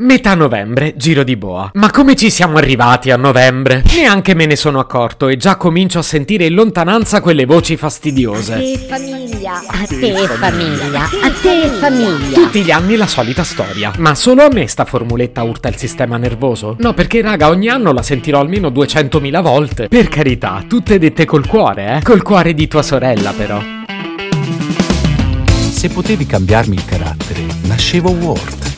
Metà novembre, giro di boa. Ma come ci siamo arrivati a novembre? Neanche me ne sono accorto e già comincio a sentire in lontananza quelle voci fastidiose. A te famiglia, a te famiglia, a te famiglia. Tutti gli anni la solita storia. Ma solo a me sta formuletta urta il sistema nervoso? No, perché raga, ogni anno la sentirò almeno 200.000 volte. Per carità, tutte dette col cuore, eh? Col cuore di tua sorella, però. Se potevi cambiarmi il carattere, nascevo Ward.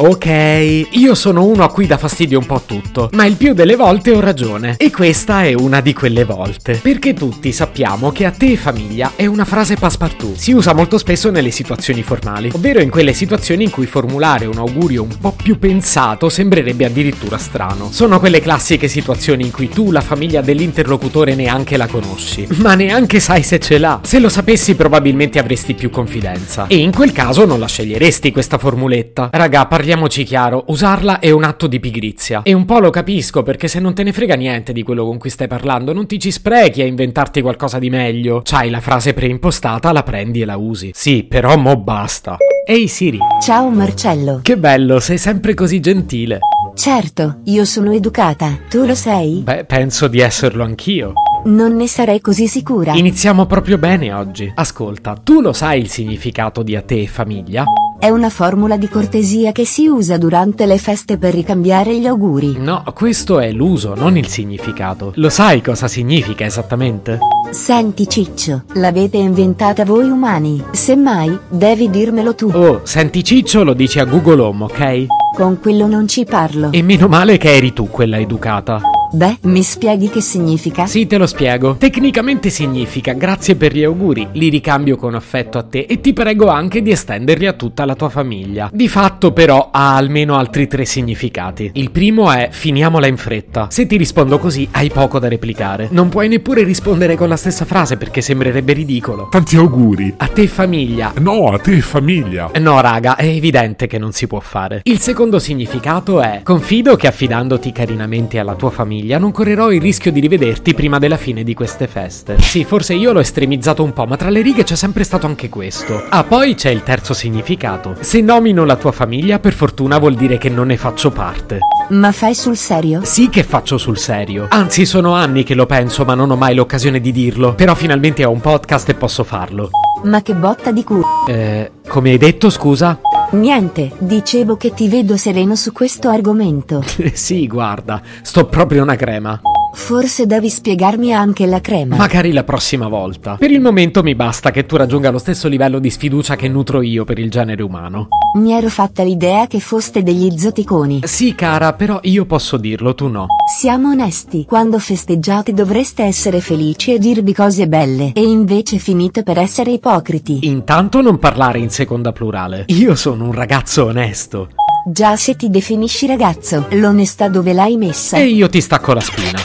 Ok, io sono uno a cui dà fastidio un po' tutto, ma il più delle volte ho ragione. E questa è una di quelle volte. Perché tutti sappiamo che a te famiglia è una frase passepartout. Si usa molto spesso nelle situazioni formali, ovvero in quelle situazioni in cui formulare un augurio un po' più pensato sembrerebbe addirittura strano. Sono quelle classiche situazioni in cui tu la famiglia dell'interlocutore neanche la conosci, ma neanche sai se ce l'ha. Se lo sapessi probabilmente avresti più confidenza. E in quel caso non la sceglieresti questa formuletta. Raga, parliamo Parliamoci chiaro, usarla è un atto di pigrizia. E un po' lo capisco, perché se non te ne frega niente di quello con cui stai parlando, non ti ci sprechi a inventarti qualcosa di meglio. C'hai la frase preimpostata, la prendi e la usi. Sì, però mo basta. Ehi Siri. Ciao Marcello. Che bello, sei sempre così gentile. Certo, io sono educata. Tu lo sei? Beh, penso di esserlo anch'io. Non ne sarei così sicura. Iniziamo proprio bene oggi. Ascolta, tu lo sai il significato di a te famiglia? È una formula di cortesia che si usa durante le feste per ricambiare gli auguri. No, questo è l'uso, non il significato. Lo sai cosa significa esattamente? Senti Ciccio, l'avete inventata voi umani. Semmai, devi dirmelo tu. Oh, senti Ciccio lo dici a Google Home, ok? Con quello non ci parlo. E meno male che eri tu quella educata. Beh, mi spieghi che significa? Sì, te lo spiego. Tecnicamente significa grazie per gli auguri, li ricambio con affetto a te e ti prego anche di estenderli a tutta la tua famiglia. Di fatto però ha almeno altri tre significati. Il primo è finiamola in fretta. Se ti rispondo così hai poco da replicare. Non puoi neppure rispondere con la stessa frase perché sembrerebbe ridicolo. Tanti auguri. A te famiglia. No, a te famiglia. No, raga, è evidente che non si può fare. Il secondo significato è confido che affidandoti carinamente alla tua famiglia non correrò il rischio di rivederti prima della fine di queste feste. Sì, forse io l'ho estremizzato un po', ma tra le righe c'è sempre stato anche questo. Ah, poi c'è il terzo significato. Se nomino la tua famiglia, per fortuna vuol dire che non ne faccio parte. Ma fai sul serio? Sì che faccio sul serio. Anzi, sono anni che lo penso, ma non ho mai l'occasione di dirlo. Però finalmente ho un podcast e posso farlo. Ma che botta di culo. Eh, come hai detto, scusa? Niente, dicevo che ti vedo sereno su questo argomento. sì, guarda, sto proprio una crema. Forse devi spiegarmi anche la crema. Magari la prossima volta. Per il momento mi basta che tu raggiunga lo stesso livello di sfiducia che nutro io per il genere umano. Mi ero fatta l'idea che foste degli zoticoni. Sì, cara, però io posso dirlo, tu no. Siamo onesti. Quando festeggiate dovreste essere felici e dirvi cose belle. E invece finite per essere ipocriti. Intanto non parlare in seconda plurale. Io sono un ragazzo onesto. Già se ti definisci ragazzo, l'onestà dove l'hai messa? E io ti stacco la spina.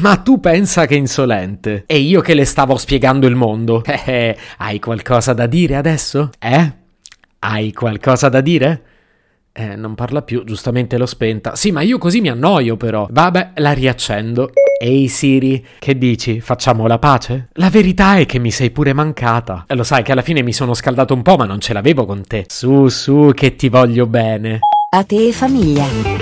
Ma tu pensa che insolente. E io che le stavo spiegando il mondo. Eh, eh, hai qualcosa da dire adesso? Eh? Hai qualcosa da dire? Eh, non parla più, giustamente l'ho spenta. Sì, ma io così mi annoio però. Vabbè, la riaccendo. Ehi Siri, che dici? Facciamo la pace? La verità è che mi sei pure mancata. E lo sai che alla fine mi sono scaldato un po', ma non ce l'avevo con te. Su, su, che ti voglio bene. A te e famiglia.